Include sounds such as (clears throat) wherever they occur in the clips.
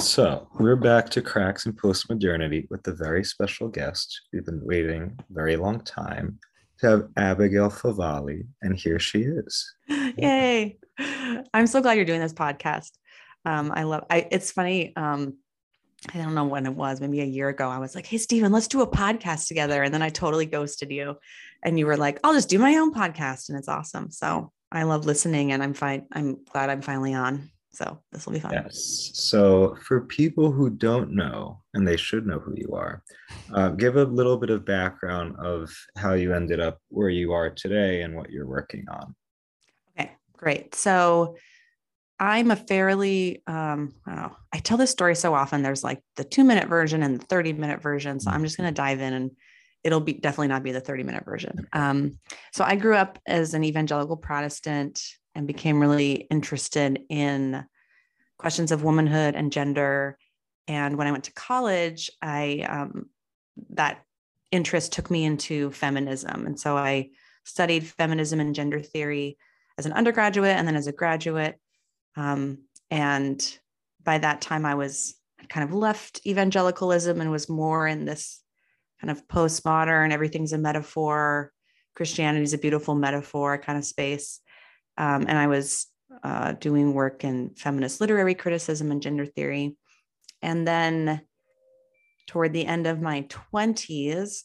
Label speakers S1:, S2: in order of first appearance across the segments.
S1: So we're back to Cracks in Postmodernity with a very special guest. We've been waiting a very long time to have Abigail Favale, and here she is. (laughs)
S2: Yay! I'm so glad you're doing this podcast. Um, I love. I. It's funny. Um, I don't know when it was, maybe a year ago. I was like, "Hey, Stephen, let's do a podcast together," and then I totally ghosted you, and you were like, "I'll just do my own podcast," and it's awesome. So I love listening, and I'm fine. I'm glad I'm finally on. So this will be fun.
S1: Yes. So for people who don't know, and they should know who you are, uh, give a little bit of background of how you ended up where you are today and what you're working on.
S2: Okay, great. So I'm a fairly, um, I don't know, I tell this story so often. There's like the two minute version and the 30 minute version. So I'm just going to dive in and it'll be definitely not be the 30 minute version. Um, so I grew up as an evangelical Protestant and became really interested in questions of womanhood and gender. And when I went to college, I um, that interest took me into feminism, and so I studied feminism and gender theory as an undergraduate and then as a graduate. Um, and by that time, I was kind of left evangelicalism and was more in this kind of postmodern, everything's a metaphor, Christianity is a beautiful metaphor kind of space. Um, and I was uh, doing work in feminist literary criticism and gender theory. And then toward the end of my 20s,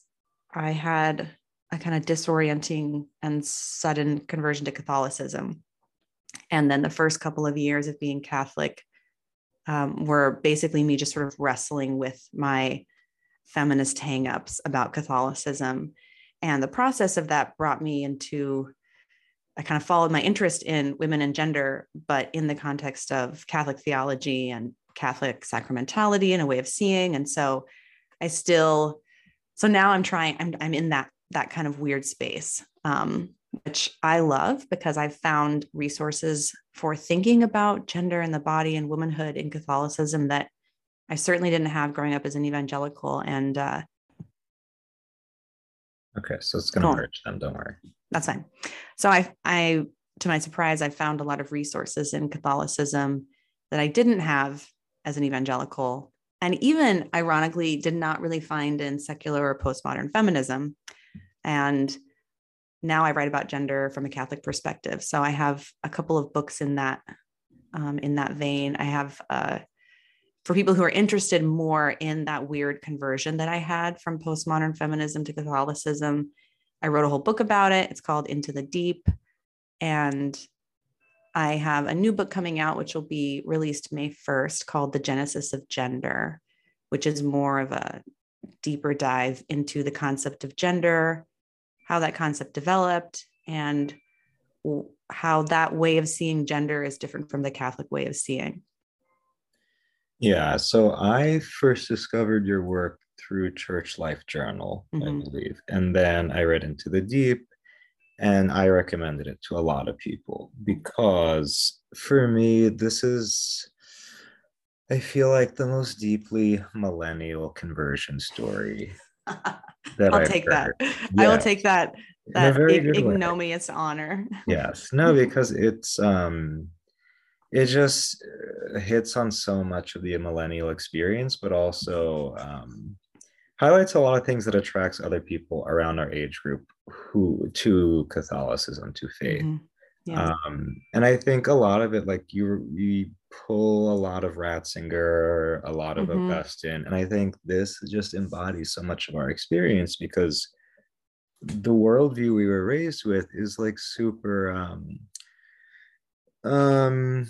S2: I had a kind of disorienting and sudden conversion to Catholicism. And then the first couple of years of being Catholic um, were basically me just sort of wrestling with my feminist hangups about Catholicism. And the process of that brought me into I kind of followed my interest in women and gender, but in the context of Catholic theology and Catholic sacramentality and a way of seeing. And so I still, so now I'm trying, I'm, I'm in that, that kind of weird space, um, which I love because I've found resources for thinking about gender and the body and womanhood in Catholicism that I certainly didn't have growing up as an evangelical. And uh,
S1: okay, so it's going to merge them, don't worry
S2: that's fine. So I, I, to my surprise, I found a lot of resources in Catholicism that I didn't have as an evangelical, and even ironically, did not really find in secular or postmodern feminism. And now I write about gender from a Catholic perspective. So I have a couple of books in that um, in that vein. I have uh, for people who are interested more in that weird conversion that I had from postmodern feminism to Catholicism. I wrote a whole book about it. It's called Into the Deep. And I have a new book coming out, which will be released May 1st, called The Genesis of Gender, which is more of a deeper dive into the concept of gender, how that concept developed, and how that way of seeing gender is different from the Catholic way of seeing.
S1: Yeah. So I first discovered your work through Church Life Journal, mm-hmm. I believe. And then I read Into the Deep and I recommended it to a lot of people because for me, this is, I feel like the most deeply millennial conversion story.
S2: that I'll I've take heard. that. Yeah. I will take that. That ignominious honor.
S1: yes. (laughs) No, because it's um it just uh, hits on so much of the millennial experience, but also um, highlights a lot of things that attracts other people around our age group who to Catholicism, to faith. Mm-hmm. Yeah. Um, and I think a lot of it, like you, you pull a lot of Ratzinger, a lot of mm-hmm. Augustine, and I think this just embodies so much of our experience because the worldview we were raised with is like super um, um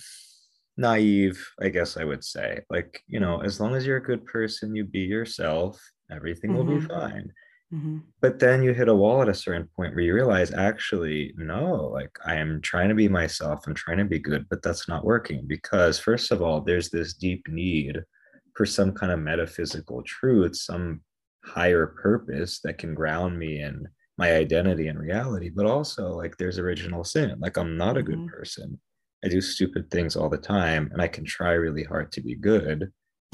S1: naive i guess i would say like you know as long as you're a good person you be yourself everything mm-hmm. will be mm-hmm. fine mm-hmm. but then you hit a wall at a certain point where you realize actually no like i am trying to be myself i'm trying to be good but that's not working because first of all there's this deep need for some kind of metaphysical truth some higher purpose that can ground me in my identity and reality but also like there's original sin like i'm not a good mm-hmm. person I do stupid things all the time and I can try really hard to be good.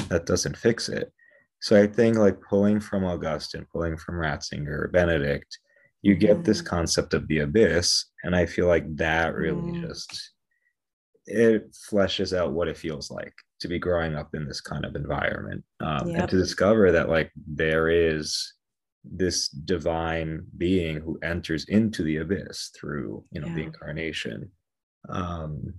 S1: That doesn't fix it. So I think like pulling from Augustine, pulling from Ratzinger, Benedict, you get this concept of the abyss. And I feel like that really mm. just it fleshes out what it feels like to be growing up in this kind of environment um, yep. and to discover that like there is this divine being who enters into the abyss through you know yeah. the incarnation um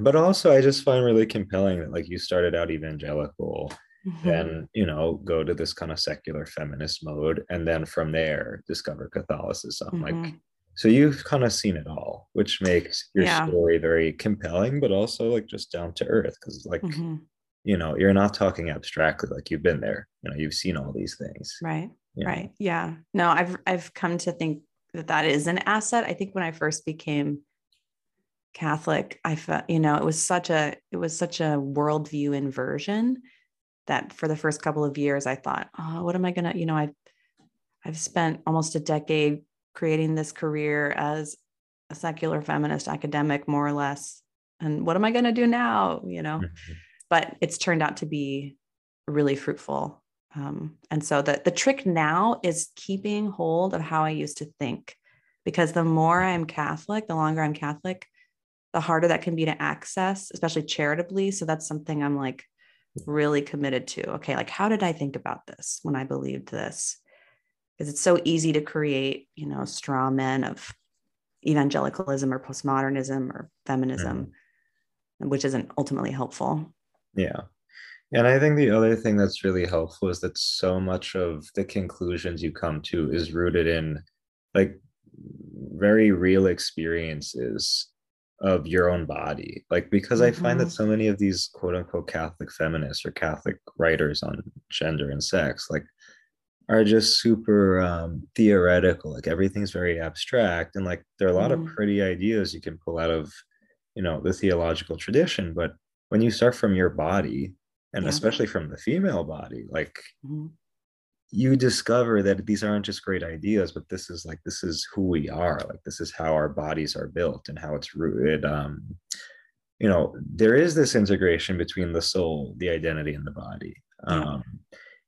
S1: but also i just find really compelling that like you started out evangelical mm-hmm. then you know go to this kind of secular feminist mode and then from there discover catholicism mm-hmm. like so you've kind of seen it all which makes your yeah. story very compelling but also like just down to earth because like mm-hmm. you know you're not talking abstractly like you've been there you know you've seen all these things
S2: right yeah. right yeah no i've i've come to think that that is an asset i think when i first became catholic i felt you know it was such a it was such a worldview inversion that for the first couple of years i thought oh what am i gonna you know i've i've spent almost a decade creating this career as a secular feminist academic more or less and what am i going to do now you know mm-hmm. but it's turned out to be really fruitful um, and so the, the trick now is keeping hold of how I used to think, because the more I'm Catholic, the longer I'm Catholic, the harder that can be to access, especially charitably. So that's something I'm like really committed to. Okay, like how did I think about this when I believed this? Because it's so easy to create, you know, straw men of evangelicalism or postmodernism or feminism, mm. which isn't ultimately helpful.
S1: Yeah. And I think the other thing that's really helpful is that so much of the conclusions you come to is rooted in like very real experiences of your own body. Like, because mm-hmm. I find that mm-hmm. so many of these quote unquote Catholic feminists or Catholic writers on gender and sex, like, are just super um, theoretical. Like, everything's very abstract. And like, there are a lot mm-hmm. of pretty ideas you can pull out of, you know, the theological tradition. But when you start from your body, and yeah. especially from the female body like mm-hmm. You discover that these aren't just great ideas but this is like this is who we are like this is how our bodies are built and how it's rooted um you know there is this integration between the soul the identity and the body um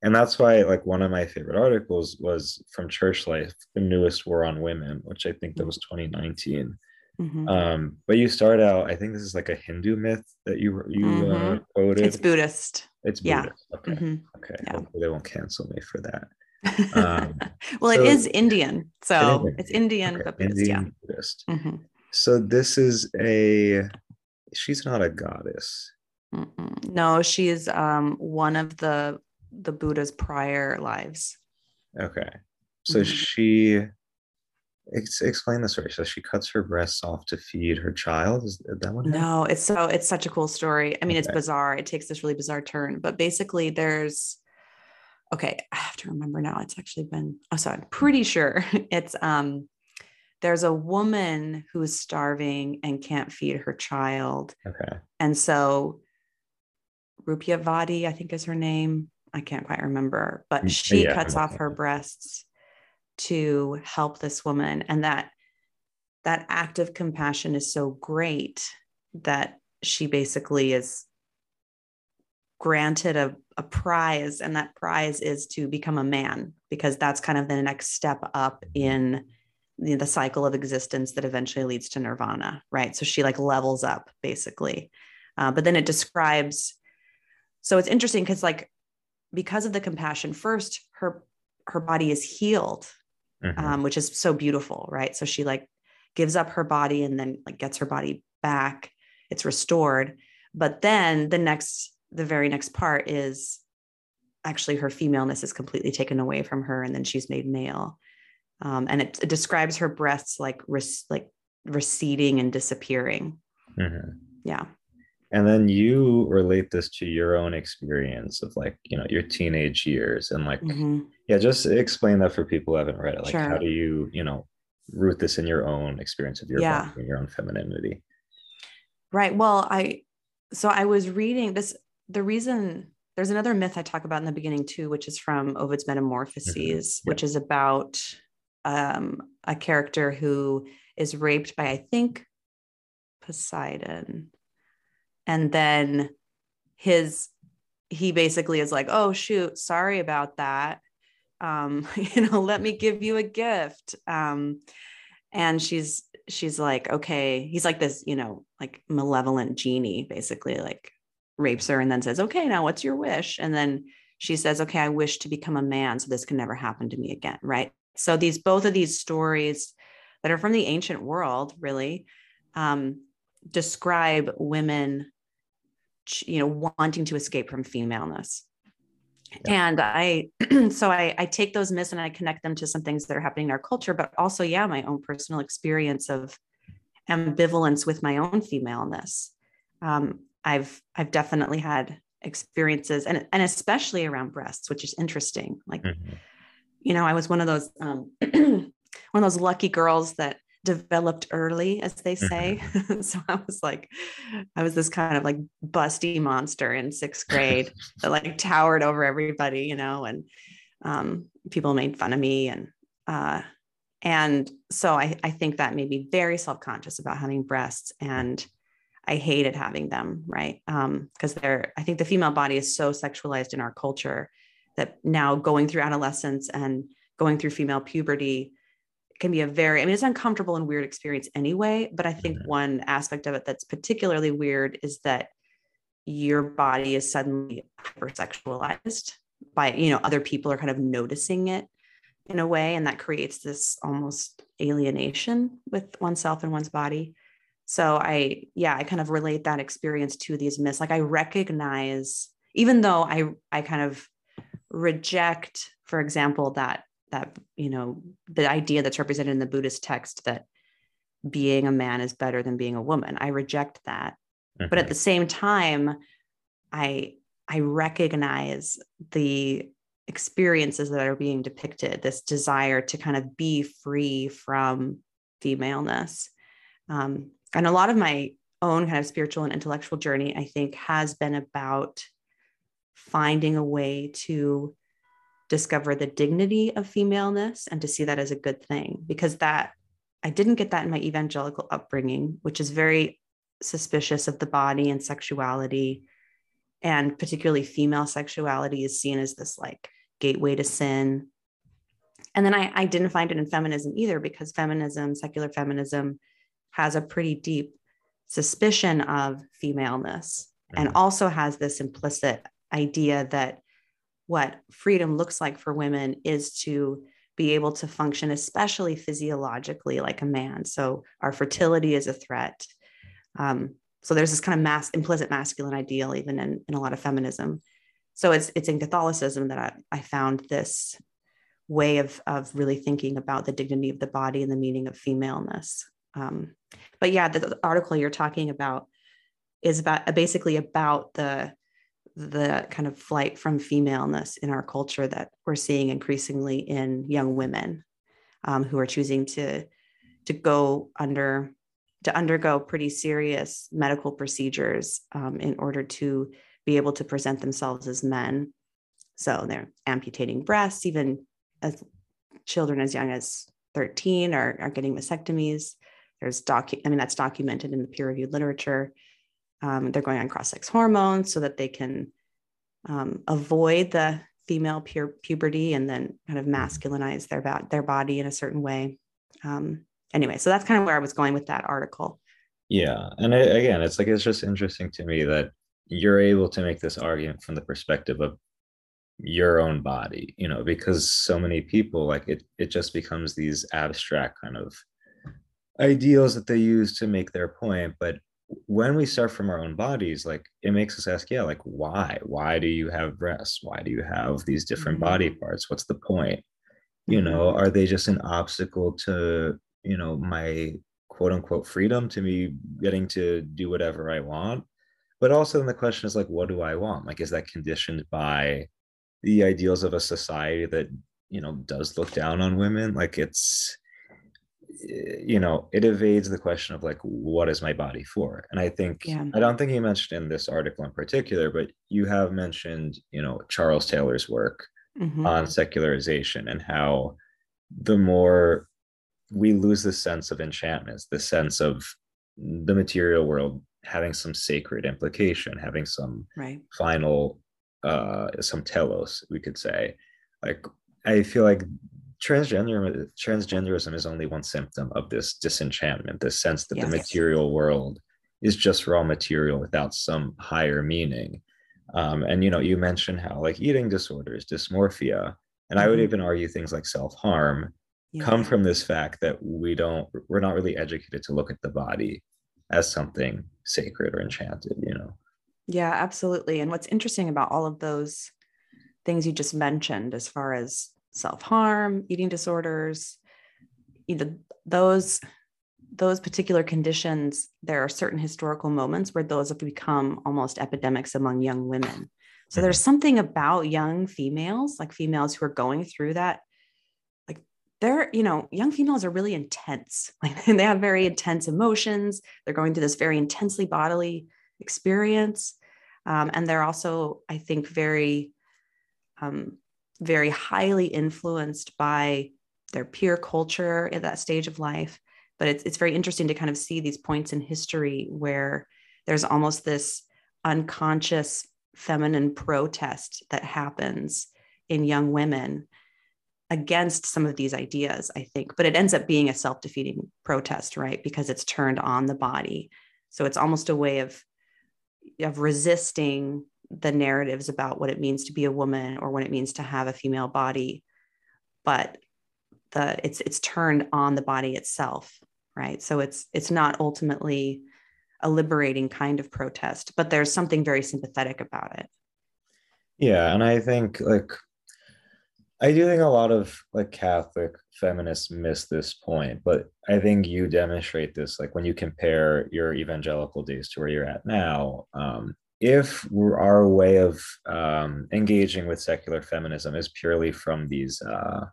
S1: and that's why like one of my favorite articles was from church life the newest war on women which i think that mm-hmm. was 2019 Mm-hmm. Um, but you start out, I think this is like a Hindu myth that you you uh, mm-hmm. uh, quoted.
S2: It's Buddhist.
S1: It's Buddhist. Yeah. Okay. Mm-hmm. Okay. Yeah. Hopefully they won't cancel me for that. (laughs)
S2: Um, well, so, it is Indian, so it's Indian, okay. but Buddhist. Indian yeah. Buddhist.
S1: Mm-hmm. So this is a. She's not a goddess.
S2: Mm-mm. No, she's um one of the the Buddha's prior lives.
S1: Okay, so mm-hmm. she Ex- explain the story. So she cuts her breasts off to feed her child. Is that what?
S2: No, it's so it's such a cool story. I mean, okay. it's bizarre. It takes this really bizarre turn, but basically, there's okay. I have to remember now. It's actually been. Oh, so I'm pretty sure (laughs) it's um. There's a woman who's starving and can't feed her child.
S1: Okay.
S2: And so, Rupyavati, I think is her name. I can't quite remember, but mm, she yeah, cuts off her breasts to help this woman. And that that act of compassion is so great that she basically is granted a, a prize and that prize is to become a man because that's kind of the next step up in the, the cycle of existence that eventually leads to nirvana right? So she like levels up basically. Uh, but then it describes so it's interesting because like because of the compassion first her her body is healed mm-hmm. um, which is so beautiful, right? So she like gives up her body and then like gets her body back. It's restored. But then the next, the very next part is actually her femaleness is completely taken away from her and then she's made male. Um, and it, it, describes her breasts like res- like receding and disappearing. Mm-hmm. Yeah
S1: and then you relate this to your own experience of like you know your teenage years and like mm-hmm. yeah just explain that for people who haven't read it like sure. how do you you know root this in your own experience of your yeah. and your own femininity
S2: right well i so i was reading this the reason there's another myth i talk about in the beginning too which is from ovid's metamorphoses mm-hmm. yeah. which is about um, a character who is raped by i think poseidon and then his he basically is like oh shoot sorry about that um (laughs) you know let me give you a gift um and she's she's like okay he's like this you know like malevolent genie basically like rapes her and then says, Okay, now what's your wish? And then she says, Okay, I wish to become a man so this can never happen to me again. Right. So these both of these stories that are from the ancient world, really, um, describe women, you know, wanting to escape from femaleness. Yeah. And I, (clears throat) so I, I take those myths and I connect them to some things that are happening in our culture, but also, yeah, my own personal experience of ambivalence with my own femaleness. Um, I've, I've definitely had experiences and, and especially around breasts, which is interesting. Like, mm-hmm. you know, I was one of those, um, (clears throat) one of those lucky girls that developed early, as they say. Mm-hmm. (laughs) so I was like, I was this kind of like busty monster in sixth grade (laughs) that like towered over everybody, you know, and um, people made fun of me. And, uh, and so I, I think that made me very self-conscious about having breasts and I hated having them, right? Because um, they're, I think the female body is so sexualized in our culture that now going through adolescence and going through female puberty, can be a very, I mean, it's uncomfortable and weird experience anyway. But I think mm-hmm. one aspect of it that's particularly weird is that your body is suddenly hypersexualized by, you know, other people are kind of noticing it in a way. And that creates this almost alienation with oneself and one's body. So I, yeah, I kind of relate that experience to these myths. Like I recognize, even though I, I kind of reject, for example, that that you know the idea that's represented in the buddhist text that being a man is better than being a woman i reject that mm-hmm. but at mm-hmm. the same time i i recognize the experiences that are being depicted this desire to kind of be free from femaleness um, and a lot of my own kind of spiritual and intellectual journey i think has been about finding a way to discover the dignity of femaleness and to see that as a good thing because that I didn't get that in my evangelical upbringing, which is very suspicious of the body and sexuality. And particularly female sexuality is seen as this like gateway to sin. And then I, I didn't find it in feminism either because feminism, secular feminism, has a pretty deep suspicion of femaleness and also has this implicit idea that what freedom looks like for women is to be able to function, especially physiologically, like a man. So our fertility is a threat. Um, so there's this kind of mass implicit masculine ideal, even in, in a lot of feminism. So it's it's in Catholicism that I, I found this way of of really thinking about the dignity of the body and the meaning of femaleness. Um, but yeah, the, the article you're talking about is about basically about the the kind of flight from femaleness in our culture that we're seeing increasingly in young women um, who are choosing to to go under to undergo pretty serious medical procedures um, in order to be able to present themselves as men. So they're amputating breasts, even as children as young as 13 are, are getting mastectomies. There's docu- I mean, that's documented in the peer-reviewed literature. Um, they're going on cross-sex hormones so that they can um, avoid the female pu- puberty and then kind of masculinize their, their body in a certain way. Um, anyway, so that's kind of where I was going with that article.
S1: Yeah. And I, again, it's like, it's just interesting to me that you're able to make this argument from the perspective of your own body, you know, because so many people like it, it just becomes these abstract kind of ideals that they use to make their point. But when we start from our own bodies like it makes us ask yeah like why? Why do you have breasts why do you have these different mm-hmm. body parts? What's the point? You know are they just an obstacle to you know my quote unquote freedom to me getting to do whatever i want? But also then the question is like what do i want? Like is that conditioned by the ideals of a society that you know does look down on women? Like it's you know it evades the question of like what is my body for and i think yeah. i don't think you mentioned in this article in particular but you have mentioned you know charles taylor's work mm-hmm. on secularization and how the more we lose the sense of enchantment the sense of the material world having some sacred implication having some
S2: right.
S1: final uh some telos we could say like i feel like transgender transgenderism is only one symptom of this disenchantment this sense that yes. the material world is just raw material without some higher meaning. Um, and you know, you mentioned how like eating disorders, dysmorphia, and mm-hmm. I would mm-hmm. even argue things like self-harm yeah. come from this fact that we don't we're not really educated to look at the body as something sacred or enchanted, you know.
S2: Yeah, absolutely. And what's interesting about all of those things you just mentioned as far as self-harm, eating disorders, either those those particular conditions, there are certain historical moments where those have become almost epidemics among young women. So there's mm-hmm. something about young females, like females who are going through that. Like they're, you know, young females are really intense. (laughs) Like they have very intense emotions. They're going through this very intensely bodily experience. Um, and they're also, I think, very, um, very highly influenced by their peer culture at that stage of life. But it's, it's very interesting to kind of see these points in history where there's almost this unconscious feminine protest that happens in young women against some of these ideas i think. But it ends up being a self-defeating protest right? Because it's turned on the body. So it's almost a way of of resisting the narratives about what it means to be a woman or what it means to have a female body but the it's it's turned on the body itself right? So it's it's not ultimately a liberating kind of protest but there's something very sympathetic about it.
S1: Yeah and i think like i do think a lot of like catholic feminists miss this point but i think you demonstrate this like when you compare your evangelical days to where you're at now um, if our way of um, engaging with secular feminism is purely from these uh,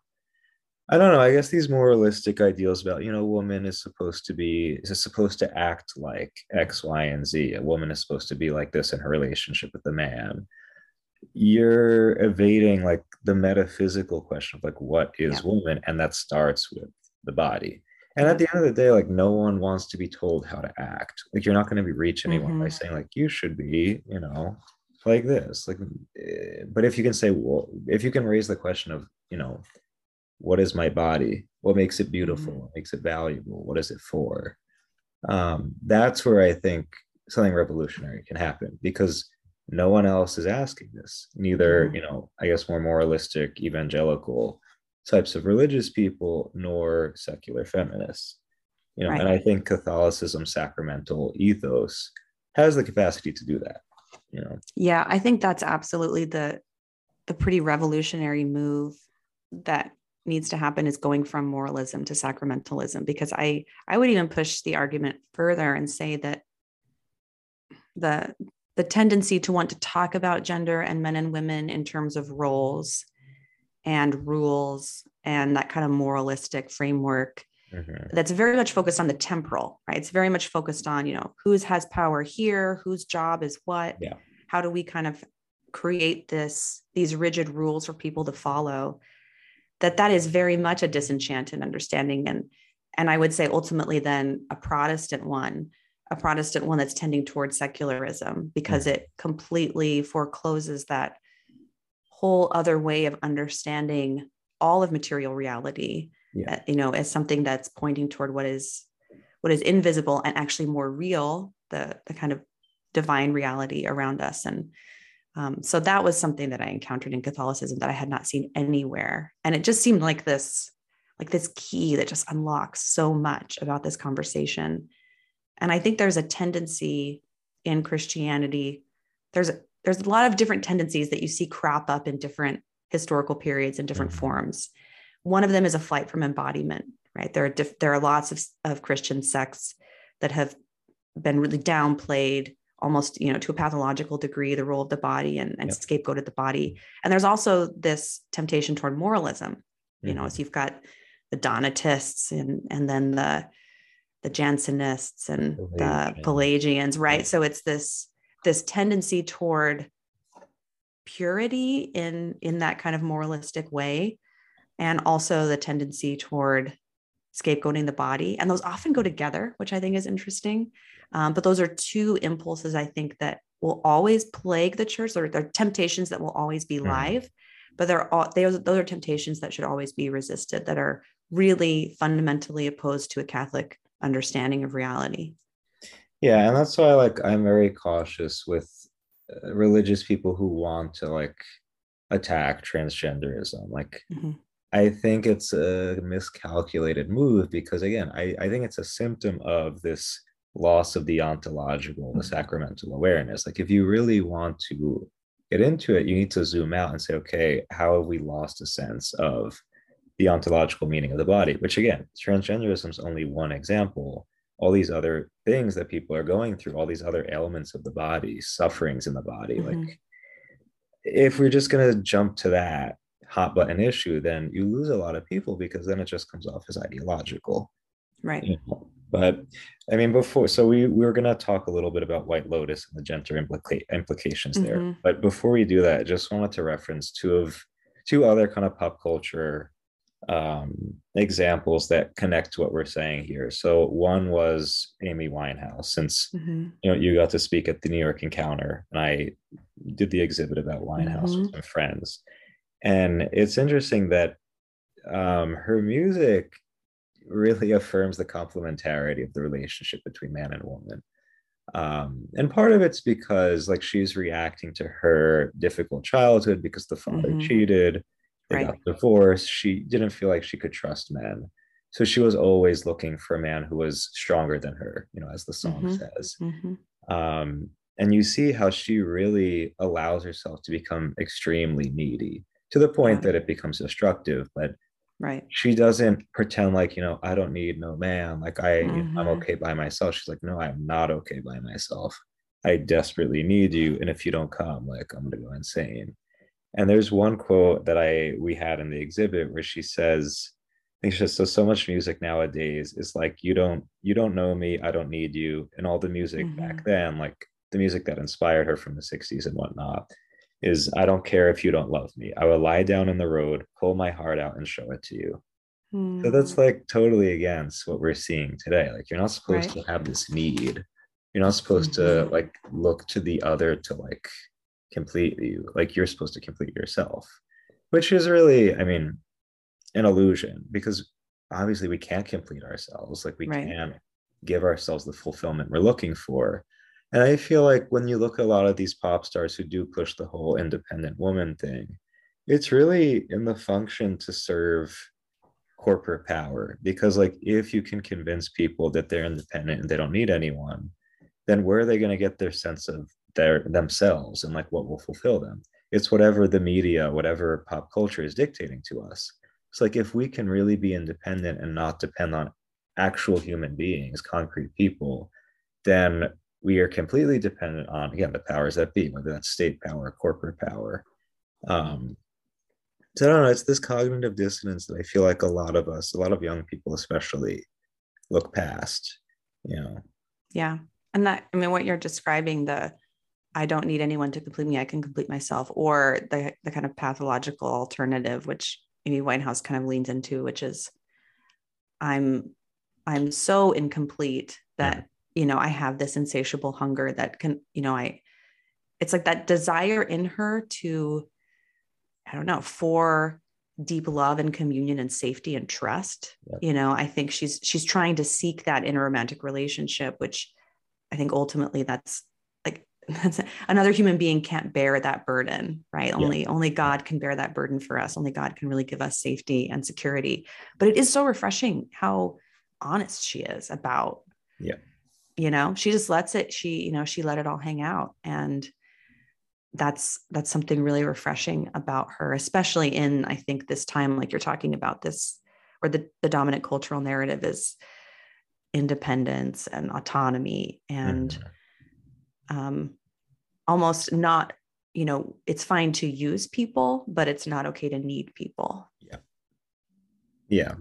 S1: I don't know. I guess these moralistic ideals about, you know, a woman is supposed to be is supposed to act like X, Y, and Z. A woman is supposed to be like this in her relationship with the man. You're evading like the metaphysical question of like what is yeah. woman, and that starts with the body. And at the end of the day, like no one wants to be told how to act. Like you're not going to be reach anyone mm-hmm. by saying like you should be, you know, like this. Like, eh, but if you can say, well, if you can raise the question of, you know, what is my body what makes it beautiful mm-hmm. what makes it valuable what is it for um, that's where i think something revolutionary can happen because no one else is asking this neither mm-hmm. you know i guess more moralistic evangelical types of religious people nor secular feminists you know right. and i think catholicism sacramental ethos has the capacity to do that you know
S2: yeah i think that's absolutely the the pretty revolutionary move that needs to happen is going from moralism to sacramentalism because i i would even push the argument further and say that the the tendency to want to talk about gender and men and women in terms of roles and rules and that kind of moralistic framework mm-hmm. that's very much focused on the temporal right it's very much focused on you know who's has power here whose job is what
S1: yeah.
S2: how do we kind of create this these rigid rules for people to follow that that is very much a disenchanted understanding and and i would say ultimately then a protestant one a protestant one that's tending towards secularism because mm. it completely forecloses that whole other way of understanding all of material reality yeah. Uh, you know as something that's pointing toward what is what is invisible and actually more real the the kind of divine reality around us and um, so that was something that I encountered in Catholicism that I had not seen anywhere. And it just seemed like this, like this key that just unlocks so much about this conversation. And I think there's a tendency in Christianity, there's a, there's a lot of different tendencies that you see crop up in different historical periods and different mm-hmm. forms. One of them is a flight from embodiment, right? There are diff- there are lots of, of Christian sects that have been really downplayed almost you know to a pathological degree the role of the body and, and yep. scapegoated the body and there's also this temptation toward moralism you mm-hmm. know so you've got the donatists and and then the the jansenists and Pelagian. the pelagians right so it's this this tendency toward purity in in that kind of moralistic way and also the tendency toward scapegoating the body and those often go together which i think is interesting um, but those are two impulses I think that will always plague the church. Or they're temptations that will always be mm-hmm. live, but they're all they those are temptations that should always be resisted. That are really fundamentally opposed to a Catholic understanding of reality.
S1: Yeah and that's why like i'm very cautious with uh, religious people who want to like attack transgenderism like mm-hmm. i think it's a miscalculated move because again I, I think it's a symptom of this loss of the ontological the mm-hmm. sacramental awareness like if you really want to get into it you need to zoom out and say okay how have we lost a sense of the ontological meaning of the body which again transgenderism is only one example all these other things that people are going through, all these other ailments of the body, sufferings in the body. Mm-hmm. Like, if we're just going to jump to that hot button issue, then you lose a lot of people because then it just comes off as ideological.
S2: Right. You know?
S1: But I mean, before, so we, we were going to talk a little bit about White Lotus and the gender implica- implications mm-hmm. there. But before we do that, I just wanted to reference two of two other kind of pop culture um, examples that connect to what we're saying here. So one was Amy Winehouse, since mm-hmm. you know you got to speak at the New York Encounter, and I did the exhibit about Winehouse mm-hmm. with some friends, and it's interesting that um, her music really affirms the complementarity of the relationship between man and woman. Um, and part of it's because like she's reacting to her difficult childhood because the father mm-hmm. cheated they right. got divorced. She didn't feel like she could trust men. So she was always looking for a man who was stronger than her, you know, as the song mm-hmm. says. Mm-hmm. Um, and you see how she really allows herself to become extremely needy to the point yeah. that it becomes destructive. But
S2: right
S1: she doesn't pretend like you know i don't need no man like i mm-hmm. i'm okay by myself she's like no i'm not okay by myself i desperately need you and if you don't come like i'm gonna go insane and there's one quote that I we had in the exhibit where she says, I think she says, so so much music nowadays is like you don't you don't know me, I don't need you. And all the music mm-hmm. back then, like the music that inspired her from the 60s and whatnot, is I don't care if you don't love me. I will lie down in the road, pull my heart out, and show it to you. Mm. So that's hmm. like totally against what we're seeing today. Like you're not supposed right. to have this need. You're not supposed mm-hmm. to like look to the other to like complete you like you're supposed to complete yourself which is really i mean an illusion because obviously we can't complete ourselves like we right. can't give ourselves the fulfillment we're looking for and i feel like when you look at a lot of these pop stars who do push the whole independent woman thing it's really in the function to serve corporate power because like if you can convince people that they're independent and they don't need anyone then where are they going to get their sense of their themselves and like what will fulfill them. It's whatever the media whatever pop culture is dictating to us. It's like if we can really be independent and not depend on actual human beings concrete people then we are completely dependent on again the powers that be whether that's state power corporate power. Um so i don't know it's this cognitive dissonance that i feel like a lot of us a lot of young people especially look past you know?
S2: Yeah. And that i mean what you're describing the I don't need anyone to complete me. I can complete myself. Or the the kind of pathological alternative, which Amy Winehouse kind of leans into, which is I'm I'm so incomplete that you know I have this insatiable hunger that can you know I it's like that desire in her to I don't know for deep love and communion and safety and trust. You know, I think she's she's trying to seek that in a romantic relationship, which I think ultimately that's another human being can't bear that burden right? Yeah. only only god can bear that burden for us. Only god can really give us safety and security. But it is so refreshing how honest she is about
S1: yeah.
S2: you know? She just lets it she you know she let it all hang out. And that's that's something really refreshing about her especially in i think this time like you're talking about this where the, the dominant cultural narrative is independence and autonomy and mm-hmm. Um, almost not you know it's fine to use people but it's not okay to need people.
S1: Yeah. Yeah.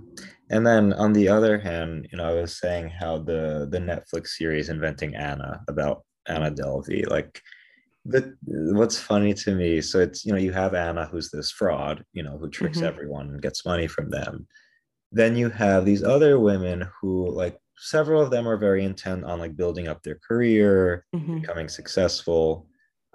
S1: And then on the other hand you know i was saying how the the netflix series inventing anna about anna delvey like the what's funny to me so it's you know you have anna who's this fraud you know who tricks mm-hmm. everyone and gets money from them. Then you have these other women who like several of them are very intent on like building up their career mm-hmm. becoming successful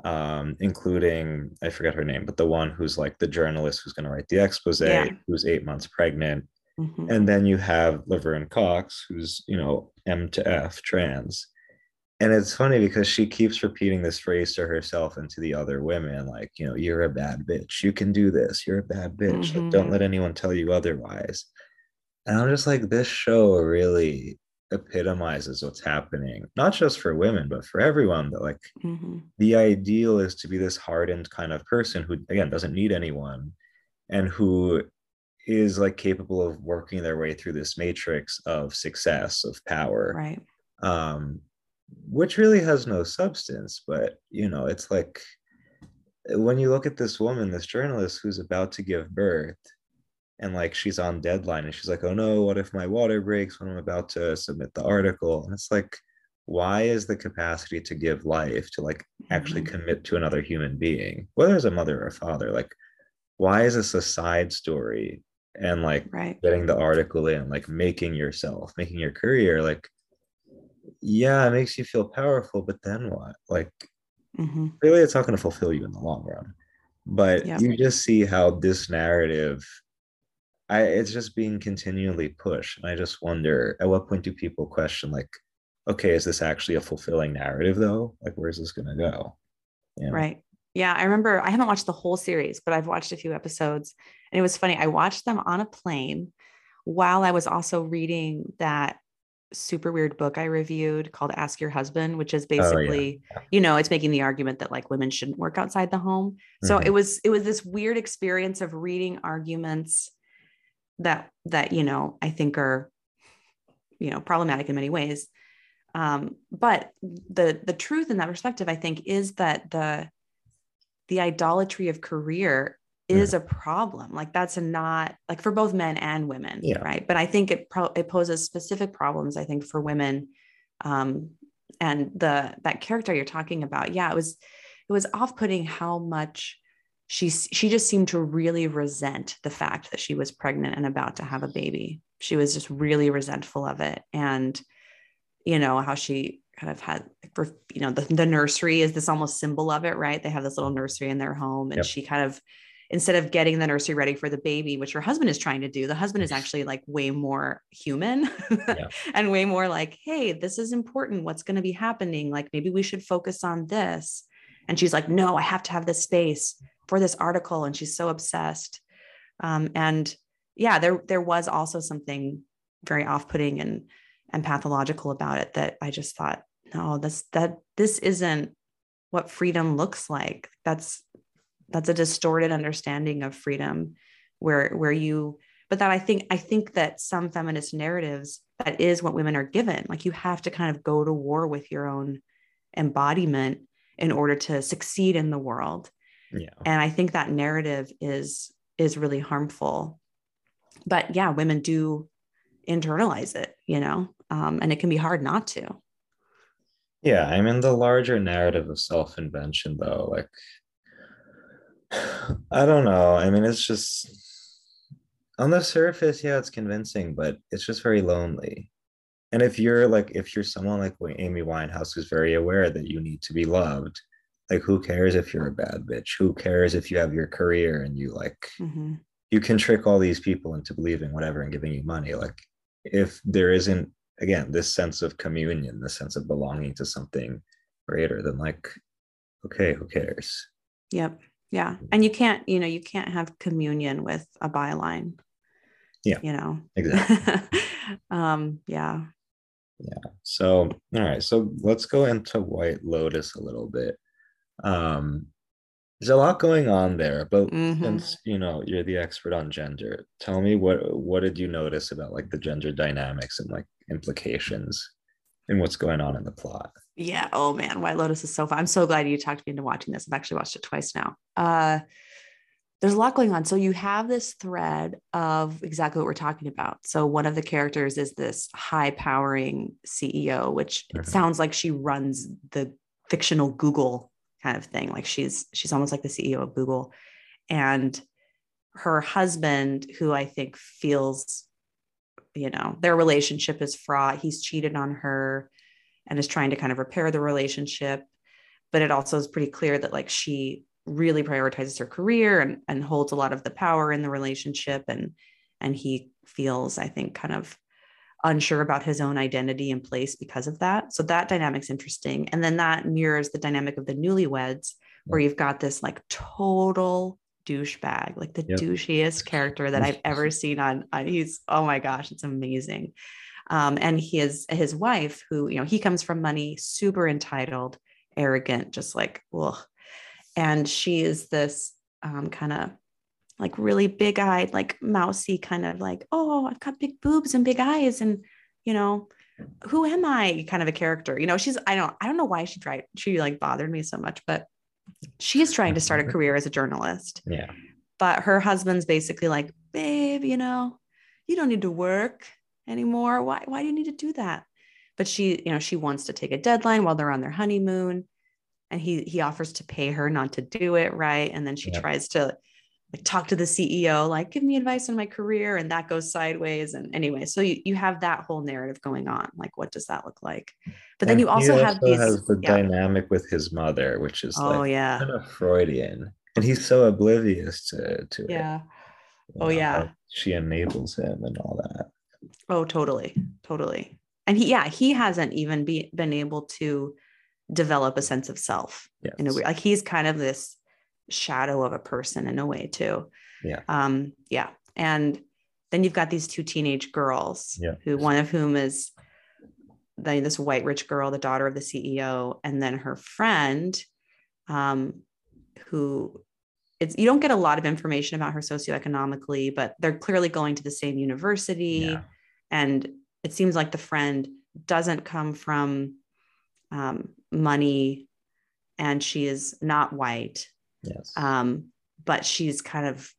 S1: um, including I forget her name, but the one who's like the journalist who's going to write the expose, yeah. who's eight months pregnant, mm-hmm. and then you have Laverne Cox, who's you know M to F trans, and it's funny because she keeps repeating this phrase to herself and to the other women like you know you're a bad bitch you can do this you're a bad bitch mm-hmm. like, don't let anyone tell you otherwise and i'm just like this show really epitomizes what's happening not just for women but for everyone that like mm-hmm. the ideal is to be this hardened kind of person who again doesn't need anyone and who is like capable of working their way through this matrix of success of power
S2: right
S1: um which really has no substance but you know it's like when you look at this woman this journalist who's about to give birth and like she's on deadline and she's like oh no what if my water breaks when i'm about to submit the article and it's like why is the capacity to give life to like actually mm-hmm. commit to another human being whether it's a mother or a father like why is this a side story and like
S2: right.
S1: getting the article in like making yourself making your career like yeah, it makes you feel powerful, but then what? Like, mm-hmm. really, it's not going to fulfill you in the long run. But yeah. you just see how this narrative, I it's just being continually pushed, and I just wonder at what point do people question like, okay, is this actually a fulfilling narrative though? Like, where's this going to go?
S2: Yeah. Right. Yeah, I remember I haven't watched the whole series, but I've watched a few episodes, and it was funny. I watched them on a plane while I was also reading that super weird book I reviewed called Ask Your Husband, which is basically, oh, yeah. you know, it's making the argument that like women shouldn't work outside the home. Mm-hmm. So it was it was this weird experience of reading arguments that that you know I think are you know problematic in many ways. Um, but the the truth in that perspective, I think, is that the the idolatry of career is a problem like that's a not like for both men and women yeah. right but i think it pro- it poses specific problems i think for women um and the that character you're talking about yeah it was it was off-putting how much she she just seemed to really resent the fact that she was pregnant and about to have a baby she was just really resentful of it and you know how she kind of had for you know the, the nursery is this almost symbol of it right they have this little nursery in their home and yep. she kind of instead of getting the nursery ready for the baby, which her husband is trying to do, the husband is actually like way more human yeah. (laughs) and way more like, hey, this is important. What's going to be happening? Like, maybe we should focus on this. And she's like, no, I have to have this space for this article. And she's so obsessed. Um, and yeah, there there was also something very off-putting and and pathological about it that I just thought, no, this that this isn't what freedom looks like. That's that's a distorted understanding of freedom where where you but that i think i think that some feminist narratives that is what women are given like you have to kind of go to war with your own embodiment in order to succeed in the world
S1: yeah
S2: and i think that narrative is is really harmful but yeah women do internalize it you know um, and it can be hard not to
S1: yeah i mean the larger narrative of self-invention though like (sighs) I don't know. I mean, it's just on the surface, yeah, it's convincing, but it's just very lonely. And if you're like, if you're someone like Amy Winehouse who's very aware that you need to be loved, like, who cares if you're a bad bitch? Who cares if you have your career and you like, mm-hmm. you can trick all these people into believing whatever and giving you money? Like, if there isn't, again, this sense of communion, this sense of belonging to something greater, than like, okay, who cares?
S2: Yep. Yeah. And you can't, you know, you can't have communion with a byline.
S1: Yeah.
S2: You know,
S1: exactly. (laughs)
S2: um, yeah.
S1: Yeah. So, all right. So let's go into White Lotus a little bit. Um, there's a lot going on there, but mm-hmm. since you know you're the expert on gender, tell me what what did you notice about like the gender dynamics and like implications and what's going on in the plot?
S2: Yeah. Oh man, White Lotus is so fun. I'm so glad you talked me into watching this. I've actually watched it twice now. Uh, there's a lot going on. So you have this thread of exactly what we're talking about. So one of the characters is this high powering CEO, which it mm-hmm. sounds like she runs the fictional Google kind of thing. Like she's she's almost like the CEO of Google. And her husband, who I think feels, you know, their relationship is fraught. He's cheated on her and is trying to kind of repair the relationship. But it also is pretty clear that like she really prioritizes her career and, and holds a lot of the power in the relationship. And and he feels, I think, kind of unsure about his own identity and place because of that. So that dynamic's interesting. And then that mirrors the dynamic of the newlyweds, where you've got this like total douchebag, like the yep. douchiest character that I've ever (laughs) seen on, on he's oh my gosh, it's amazing. Um, and his his wife, who you know, he comes from money, super entitled, arrogant, just like ugh. And she is this um, kind of like really big eyed, like mousy, kind of like, oh, I've got big boobs and big eyes, and you know, who am I? Kind of a character. You know, she's I don't I don't know why she tried she like bothered me so much, but she's trying to start a career as a journalist.
S1: Yeah.
S2: But her husband's basically like, babe, you know, you don't need to work anymore. Why why do you need to do that? But she, you know, she wants to take a deadline while they're on their honeymoon. And he he offers to pay her not to do it, right? And then she yeah. tries to like talk to the CEO, like give me advice on my career, and that goes sideways. And anyway, so you, you have that whole narrative going on. Like, what does that look like? But then you also, also have these
S1: has the yeah. dynamic with his mother, which is oh like yeah, kind of Freudian, and he's so oblivious to to
S2: yeah. it. oh yeah,
S1: she enables him and all that.
S2: Oh, totally, totally. And he, yeah, he hasn't even be, been able to develop a sense of self yes. in a way. Like he's kind of this shadow of a person in a way too.
S1: Yeah.
S2: Um, yeah. And then you've got these two teenage girls
S1: yeah.
S2: who one of whom is the, this white rich girl, the daughter of the CEO, and then her friend, um, who it's you don't get a lot of information about her socioeconomically, but they're clearly going to the same university. Yeah. And it seems like the friend doesn't come from um, money and she is not white
S1: Yes.
S2: Um, but she's kind of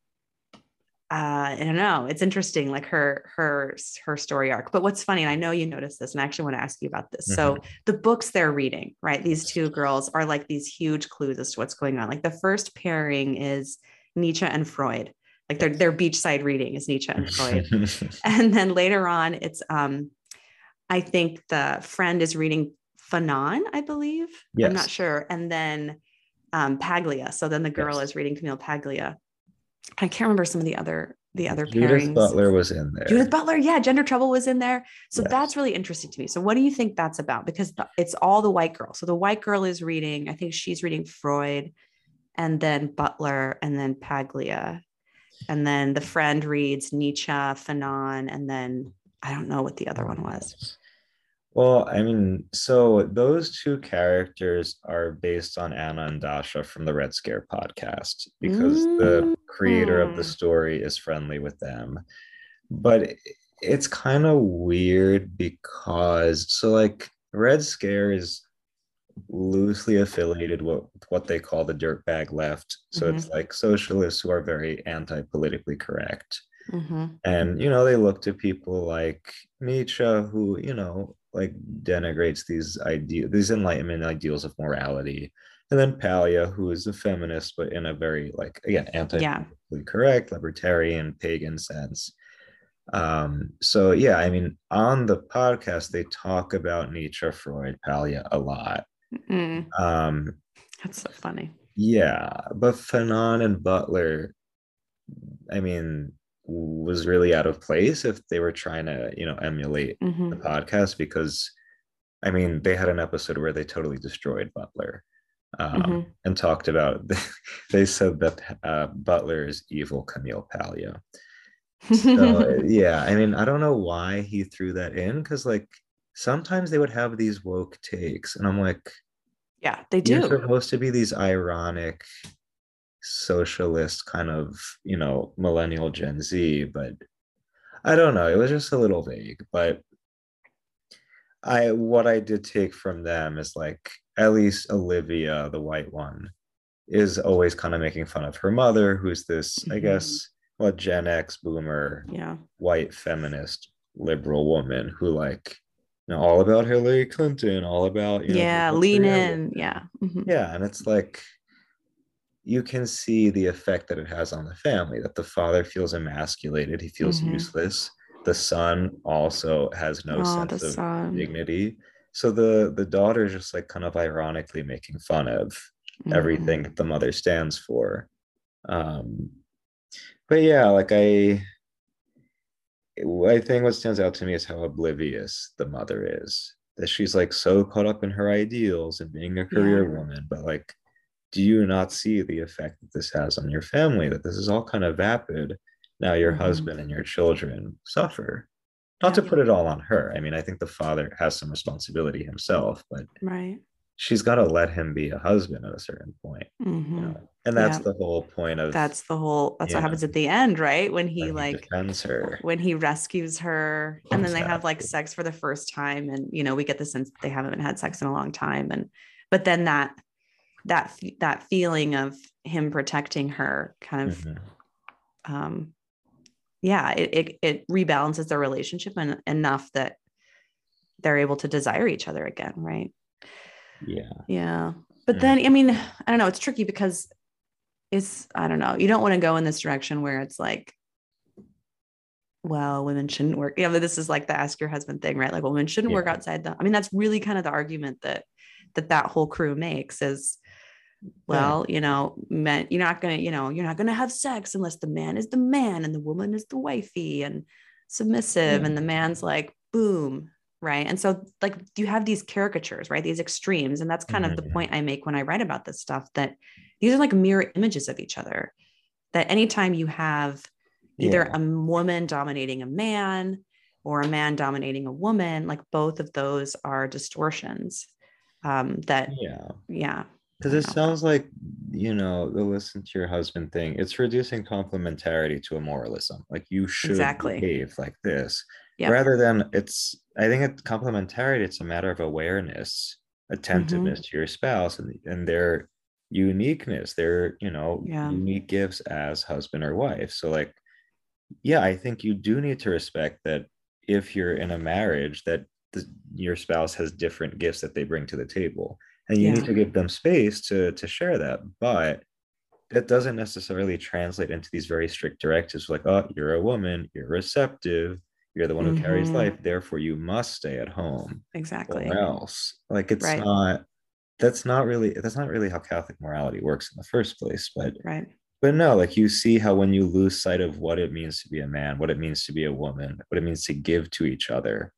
S2: uh, I don't know. It's interesting, like her her her story arc. But what's funny, and I know you noticed this, and I actually want to ask you about this. Mm-hmm. So the books they're reading, right? These two girls are like these huge clues as to what's going on. Like the first pairing is Nietzsche and Freud. Like their their beachside reading is Nietzsche and Freud. (laughs) and then later on, it's um, I think the friend is reading Fanon, I believe. Yes. I'm not sure. And then um, Paglia. So then the girl yes. is reading Camille Paglia. I can't remember some of the other the other Judith pairings.
S1: Butler was in there.
S2: Judith Butler, yeah, Gender Trouble was in there. So yes. that's really interesting to me. So what do you think that's about? Because it's all the white girl. So the white girl is reading. I think she's reading Freud, and then Butler, and then Paglia, and then the friend reads Nietzsche, Fanon, and then I don't know what the other one was.
S1: Well, I mean, so those two characters are based on Anna and Dasha from the Red Scare podcast because mm-hmm. the creator of the mm. story is friendly with them. But it's kind of weird because so like Red Scare is loosely affiliated with what they call the dirtbag left. So mm-hmm. it's like socialists who are very anti-politically correct. Mm-hmm. And you know, they look to people like Nietzsche, who, you know, like denigrates these ideas, these enlightenment ideals of morality. And then Paglia, who is a feminist, but in a very like again anti yeah. correct, libertarian, pagan sense. Um, so yeah, I mean, on the podcast they talk about Nietzsche, Freud, Paglia a lot.
S2: Mm. Um, That's so funny.
S1: Yeah, but Fanon and Butler, I mean, was really out of place if they were trying to you know emulate mm-hmm. the podcast because i mean they had an episode where they totally destroyed butler um, mm-hmm. and talked about (laughs) they said that uh, butler is evil camille paglia so (laughs) yeah i mean i don't know why he threw that in because like sometimes they would have these woke takes and i'm like
S2: yeah they do
S1: you're supposed to be these ironic socialist kind of you know millennial gen z but i don't know it was just a little vague but i what i did take from them is like at least olivia the white one is always kind of making fun of her mother who's this mm-hmm. i guess what gen x boomer
S2: yeah
S1: white feminist liberal woman who like you know all about hillary clinton all about
S2: you know, yeah lean in yeah
S1: mm-hmm. yeah and it's like you can see the effect that it has on the family that the father feels emasculated he feels mm-hmm. useless the son also has no oh, sense of son. dignity so the the daughter is just like kind of ironically making fun of mm-hmm. everything the mother stands for um but yeah like i I think what stands out to me is how oblivious the mother is. That she's like so caught up in her ideals and being a career yeah. woman, but like, do you not see the effect that this has on your family? That this is all kind of vapid. Now your mm-hmm. husband and your children suffer. Not yeah. to put it all on her. I mean, I think the father has some responsibility himself, but
S2: right
S1: she's got to let him be a husband at a certain point mm-hmm. you know? and that's yeah. the whole point of
S2: that's the whole that's what know, happens at the end right when he when like defends her when he rescues her and then they have like sex for the first time and you know we get the sense that they haven't had sex in a long time and but then that that that feeling of him protecting her kind of mm-hmm. um yeah it, it it rebalances their relationship and enough that they're able to desire each other again right
S1: yeah.
S2: Yeah. But then, I mean, I don't know. It's tricky because it's, I don't know. You don't want to go in this direction where it's like, well, women shouldn't work. Yeah, but this is like the ask your husband thing, right? Like, women shouldn't yeah. work outside the. I mean, that's really kind of the argument that that that whole crew makes is, well, yeah. you know, men, you're not gonna, you know, you're not gonna have sex unless the man is the man and the woman is the wifey and submissive, yeah. and the man's like, boom, right and so like you have these caricatures right these extremes and that's kind mm-hmm. of the mm-hmm. point i make when i write about this stuff that these are like mirror images of each other that anytime you have either yeah. a woman dominating a man or a man dominating a woman like both of those are distortions um that
S1: yeah
S2: yeah
S1: because it sounds like you know the listen to your husband thing it's reducing complementarity to a moralism like you should exactly. behave like this yep. rather than it's i think it's complementarity it's a matter of awareness attentiveness mm-hmm. to your spouse and, and their uniqueness their you know yeah. unique gifts as husband or wife so like yeah i think you do need to respect that if you're in a marriage that the, your spouse has different gifts that they bring to the table and you yeah. need to give them space to to share that but that doesn't necessarily translate into these very strict directives like oh you're a woman you're receptive you're the one who mm-hmm. carries life therefore you must stay at home
S2: exactly
S1: or else like it's right. not that's not really that's not really how catholic morality works in the first place but
S2: right
S1: but no like you see how when you lose sight of what it means to be a man what it means to be a woman what it means to give to each other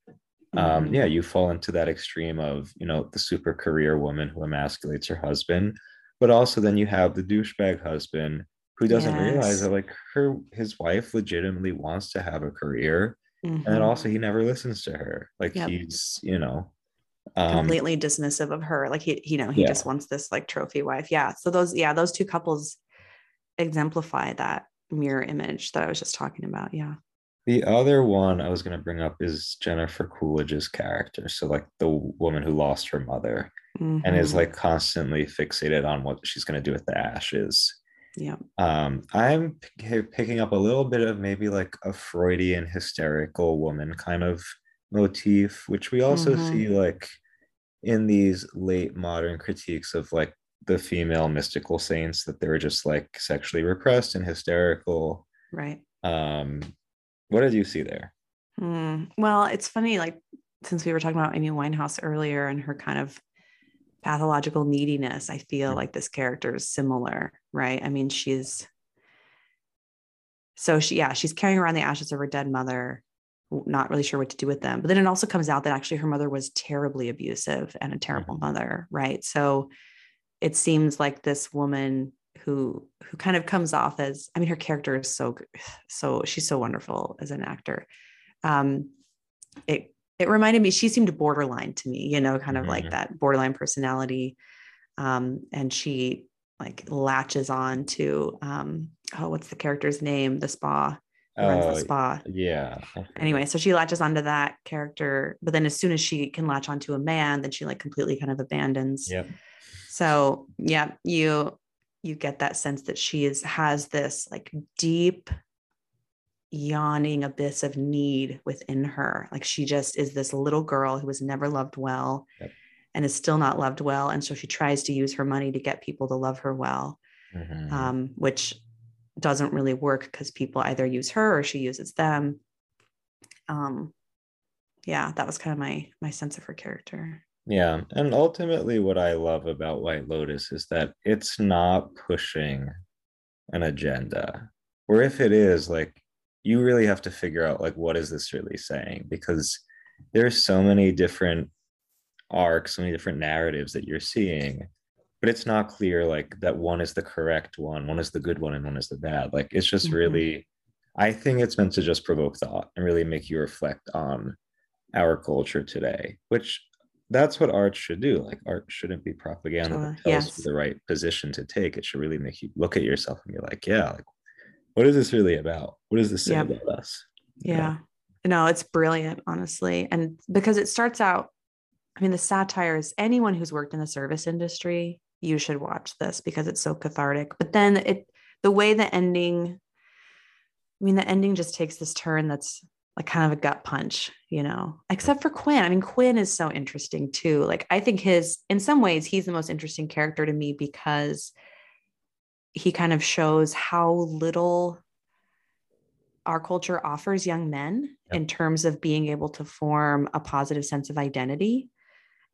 S1: um, mm-hmm. yeah you fall into that extreme of you know the super career woman who emasculates her husband but also then you have the douchebag husband who doesn't yes. realize that like her his wife legitimately wants to have a career Mm-hmm. And also he never listens to her. Like yep. he's, you know,
S2: um, completely dismissive of her. Like he, you know, he yeah. just wants this like trophy wife. Yeah. So those, yeah, those two couples exemplify that mirror image that I was just talking about. Yeah.
S1: The other one I was going to bring up is Jennifer Coolidge's character. So, like the woman who lost her mother mm-hmm. and is mm-hmm. like constantly fixated on what she's going to do with the ashes.
S2: Yeah.
S1: Um, I'm p- picking up a little bit of maybe like a Freudian hysterical woman kind of motif, which we also mm-hmm. see like in these late modern critiques of like the female mystical saints that they were just like sexually repressed and hysterical.
S2: Right.
S1: Um, what did you see there?
S2: Mm, well, it's funny, like since we were talking about Amy Winehouse earlier and her kind of pathological neediness, I feel mm. like this character is similar, right? I mean, she's so she, yeah, she's carrying around the ashes of her dead mother, not really sure what to do with them. But then it also comes out that actually her mother was terribly abusive and a terrible mm-hmm. mother, right? So it seems like this woman who who kind of comes off as I mean, her character is so so she's so wonderful as an actor. Um, it it reminded me she seemed borderline to me you know kind of mm-hmm. like that borderline personality. Um, and she like latches on to um, oh what's the character's name? The spa. Runs the oh, spa.
S1: yeah
S2: anyway so she latches onto that character but then as soon as she can latch onto a man then she like completely kind of abandons.
S1: Yep.
S2: So yeah you you get that sense that she is has this like deep yawning abyss of need within her. Like she just is this little girl who was never loved well yep. and is still not loved well. And so she tries to use her money to get people to love her well, mm-hmm. um, which doesn't really work because people either use her or she uses them. Um, yeah, that was kind of my my sense of her character.
S1: Yeah, and ultimately, what I love about White Lotus is that it's not pushing an agenda, or if it is, like you really have to figure out like what is this really saying because there's so many different arcs so many different narratives that you're seeing but it's not clear like that one is the correct one one is the good one and one is the bad like it's just mm-hmm. really i think it's meant to just provoke thought and really make you reflect on our culture today which that's what art should do like art shouldn't be propaganda sure. that tells yes. you the right position to take it should really make you look at yourself and be like yeah like what is this really about what does this say yep. about us
S2: yeah no it's brilliant honestly and because it starts out i mean the satire is anyone who's worked in the service industry you should watch this because it's so cathartic but then it the way the ending i mean the ending just takes this turn that's like kind of a gut punch, you know, except for Quinn. I mean, Quinn is so interesting too. Like, I think his, in some ways, he's the most interesting character to me because he kind of shows how little our culture offers young men in terms of being able to form a positive sense of identity.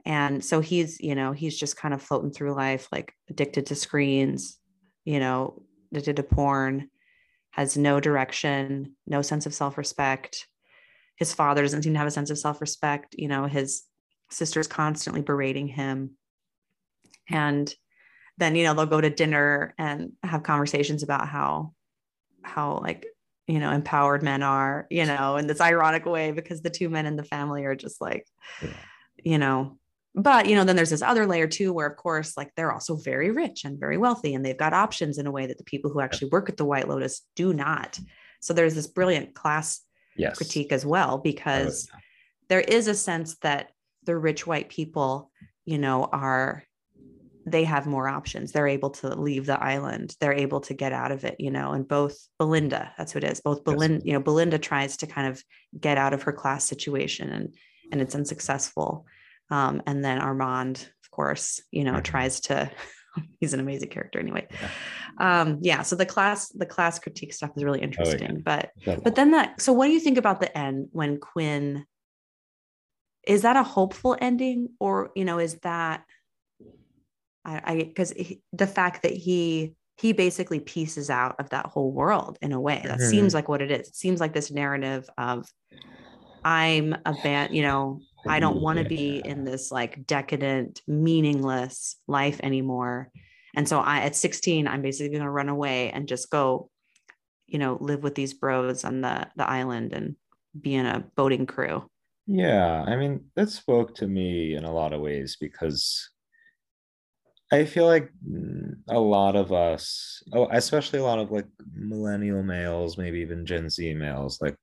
S2: And so he's, you know, he's just kind of floating through life, like addicted to screens, you know, addicted to porn, has no direction, no sense of self respect his father doesn't seem to have a sense of self-respect you know his sister's constantly berating him. And then you know they'll go to dinner and have conversations about how how like you know empowered men are you know in this ironic way because the two men in the family are just like yeah. you know. But you know then there's this other layer too where of course like they're also very rich and very wealthy and they've got options in a way that the people who actually work at the white lotus do not. So there's this brilliant class yes. critique as well, because oh, yeah. there is a sense that the rich white people, you know, are they have more options. They're able to leave the island. They're able to get out of it, you know, and both Belinda, that's who it is. Both Belinda, yes. you know, Belinda tries to kind of get out of her class situation and and it's unsuccessful. Um, and then Armond, of course, you know, mm-hmm. tries to (laughs) he's an amazing character anyway. Yeah. Um, yeah. So the class, the class critique stuff is really interesting. Oh, yeah. But but then that so what do you think about the end when Quinn is that a hopeful ending or you know, is that I because the fact that he he basically pieces out of that whole world in a way that mm-hmm. seems like what it is. It seems like this narrative of I'm a band, you know, I don't want to be in this like decadent, meaningless life anymore. And so I at 16, I'm basically going to run away and just go, you know, live with these bros on the the island and be in a boating crew.
S1: Yeah, I mean, that spoke to me in a lot of ways because I feel like mm, a lot of us, oh, especially a lot of like millennial males, maybe even Gen Z males, like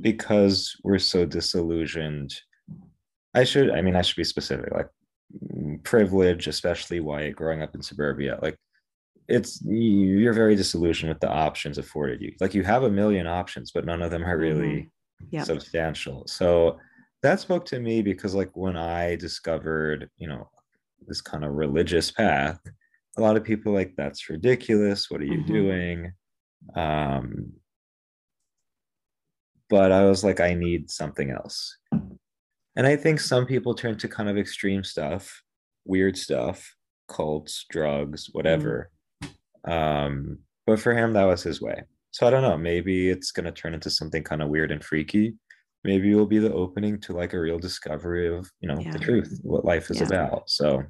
S1: because we're so disillusioned I should, I mean, I should be specific, like privilege, especially white, growing up in suburbia. Like it's, you're very disillusioned with the options afforded you. Like you have a million options, but none of them are really mm-hmm. yep. substantial. So that spoke to me because, like, when I discovered, you know, this kind of religious path, a lot of people like, that's ridiculous. What are you mm-hmm. doing? Um, but I was like, I need something else. And I think some people turn to kind of extreme stuff, weird stuff, cults, drugs, whatever. Mm. Um, but for him, that was his way. So I don't know. Maybe it's going to turn into something kind of weird and freaky. Maybe it will be the opening to like a real discovery of, you know, yeah. the truth, what life is yeah. about. So,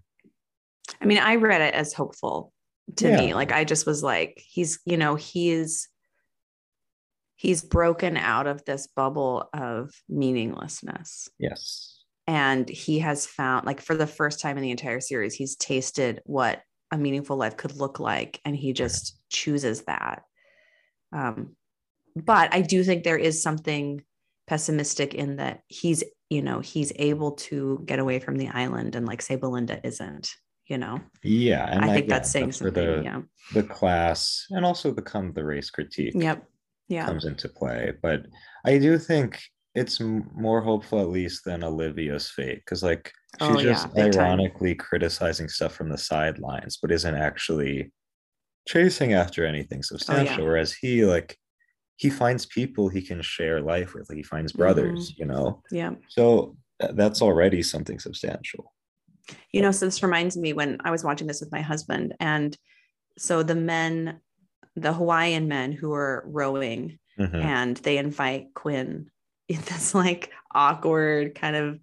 S2: I mean, I read it as hopeful to yeah. me. Like, I just was like, he's, you know, he's, he's broken out of this bubble of meaninglessness.
S1: Yes.
S2: And he has found, like, for the first time in the entire series, he's tasted what a meaningful life could look like. And he just chooses that. Um, but I do think there is something pessimistic in that he's, you know, he's able to get away from the island and, like, say, Belinda isn't you know
S1: yeah And
S2: i think that's saying that's something
S1: the,
S2: yeah
S1: the class and also the come the race critique
S2: yep
S1: yeah. comes into play. But I do think it's more hopeful at least than Olivia's fate because like she's oh, just yeah, ironically time. criticizing stuff from the sidelines, but isn't actually chasing after anything substantial. Oh, yeah. Whereas he like he finds people he can share life with. Like he finds brothers, mm-hmm. you know.
S2: Yeah.
S1: So that's already something substantial.
S2: You know, so this reminds me when I was watching this with my husband, and so the men the Hawaiian men who are rowing, mm-hmm. and they invite Quinn, (laughs) in this like awkward kind of,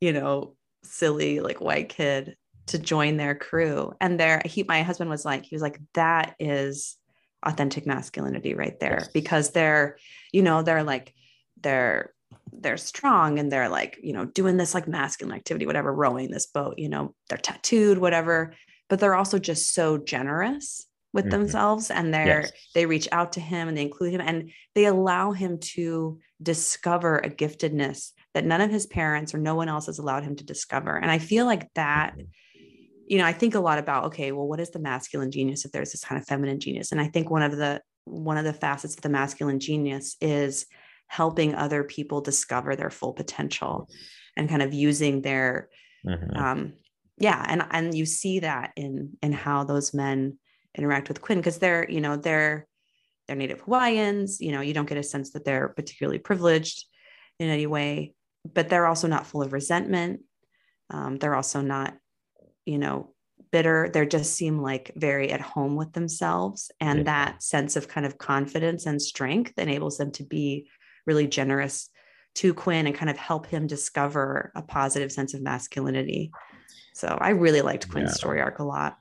S2: you know, silly like white kid to join their crew. And there, he, my husband was like, he was like, that is authentic masculinity right there yes. because they're, you know, they're like, they're, they're strong and they're like, you know, doing this like masculine activity, whatever, rowing this boat, you know, they're tattooed, whatever, but they're also just so generous with mm-hmm. themselves and they're yes. they reach out to him and they include him and they allow him to discover a giftedness that none of his parents or no one else has allowed him to discover and i feel like that mm-hmm you know, I think a lot about, okay, well, what is the masculine genius if there's this kind of feminine genius? And I think one of the one of the facets of the masculine genius is helping other people discover their full potential and kind of using their mm-hmm. um yeah and and you see that in in how those men interact with quinn because they're you know they're they're native hawaiians you know you don't get a sense that they're particularly privileged in any way but they're also not full of resentment um, they're also not you know, bitter. They just seem like very at home with themselves. And yeah. that sense of kind of confidence and strength enables them to be really generous to Quinn and kind of help him discover a positive sense of masculinity. So I really liked Quinn's yeah. story arc a lot.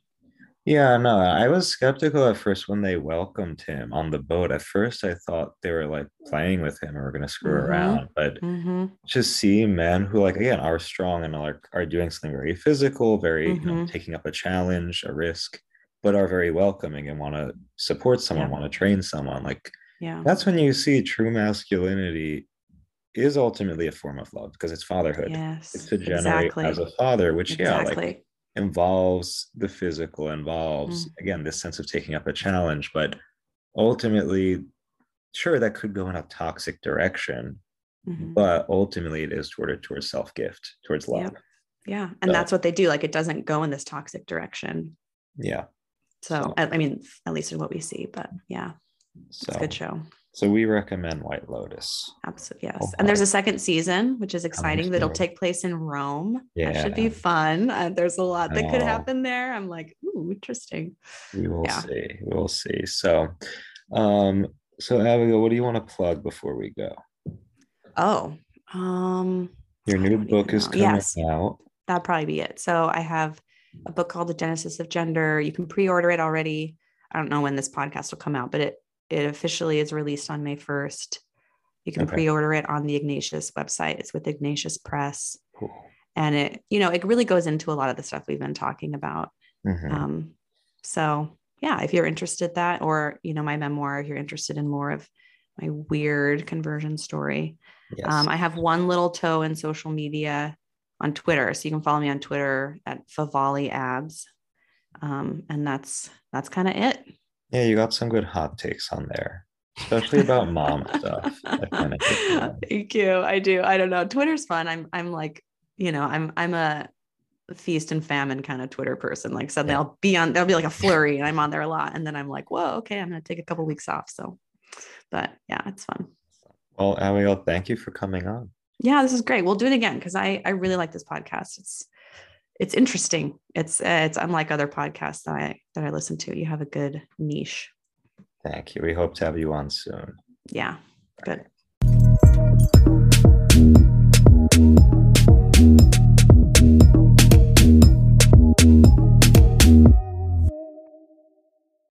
S1: Yeah, no, I was skeptical at first when they welcomed him on the boat. At first, I thought they were like playing with him or were going to screw mm-hmm. around. But mm-hmm. just see men who, like, again, are strong and are, are doing something very physical, very, mm-hmm. you know, mm-hmm. taking up a challenge, a risk, but are very welcoming and want to support someone, yeah. want to train someone. Like,
S2: yeah,
S1: that's when you see true masculinity is ultimately a form of love because it's fatherhood.
S2: Yes,
S1: it's to generate exactly. as a father, which, exactly. yeah, like, involves the physical, involves mm. again this sense of taking up a challenge, but ultimately, sure, that could go in a toxic direction, mm-hmm. but ultimately it is toward it towards self gift, towards love.
S2: Yep. Yeah, and so, that's what they do. Like it doesn't go in this toxic direction.
S1: Yeah.
S2: So, so I, I mean, at least in what we see, but yeah, so, it's a good show.
S1: So we recommend White Lotus.
S2: Absolutely, yes. Oh, and there's a second season, which is exciting. That'll take place in Rome. Yeah. That should be fun. Uh, there's a lot that could happen there. I'm like, ooh, interesting.
S1: We will yeah. see. We will see. So, um, so Abigail, what do you want to plug before we go?
S2: Oh, um,
S1: your new book is coming yes, out.
S2: That'd probably be it. So I have a book called The Genesis of Gender. You can pre-order it already. I don't know when this podcast will come out, but it it officially is released on May 1st. You can okay. pre-order it on the Ignatius website. It's with Ignatius Press. Cool. And it, you know, it really goes into a lot of the stuff we've been talking about. Mm-hmm. Um, so yeah, if you're interested that, or you know, my memoir, if you're interested in more of my weird conversion story. Yes. Um, I have one little toe in social media on Twitter. So you can follow me on Twitter at Favale Abs. Um, and that's that's kind of it.
S1: Yeah, you got some good hot takes on there, especially about mom (laughs) stuff.
S2: Thank you. I do. I don't know. Twitter's fun. I'm I'm like, you know, I'm I'm a feast and famine kind of Twitter person. Like suddenly yeah. I'll be on there'll be like a flurry and I'm on there a lot. And then I'm like, whoa, okay, I'm gonna take a couple weeks off. So but yeah, it's fun.
S1: Well, Abigail, thank you for coming on.
S2: Yeah, this is great. We'll do it again because I I really like this podcast. It's it's interesting. It's uh, it's unlike other podcasts that I that I listen to. You have a good niche.
S1: Thank you. We hope to have you on soon.
S2: Yeah. Good.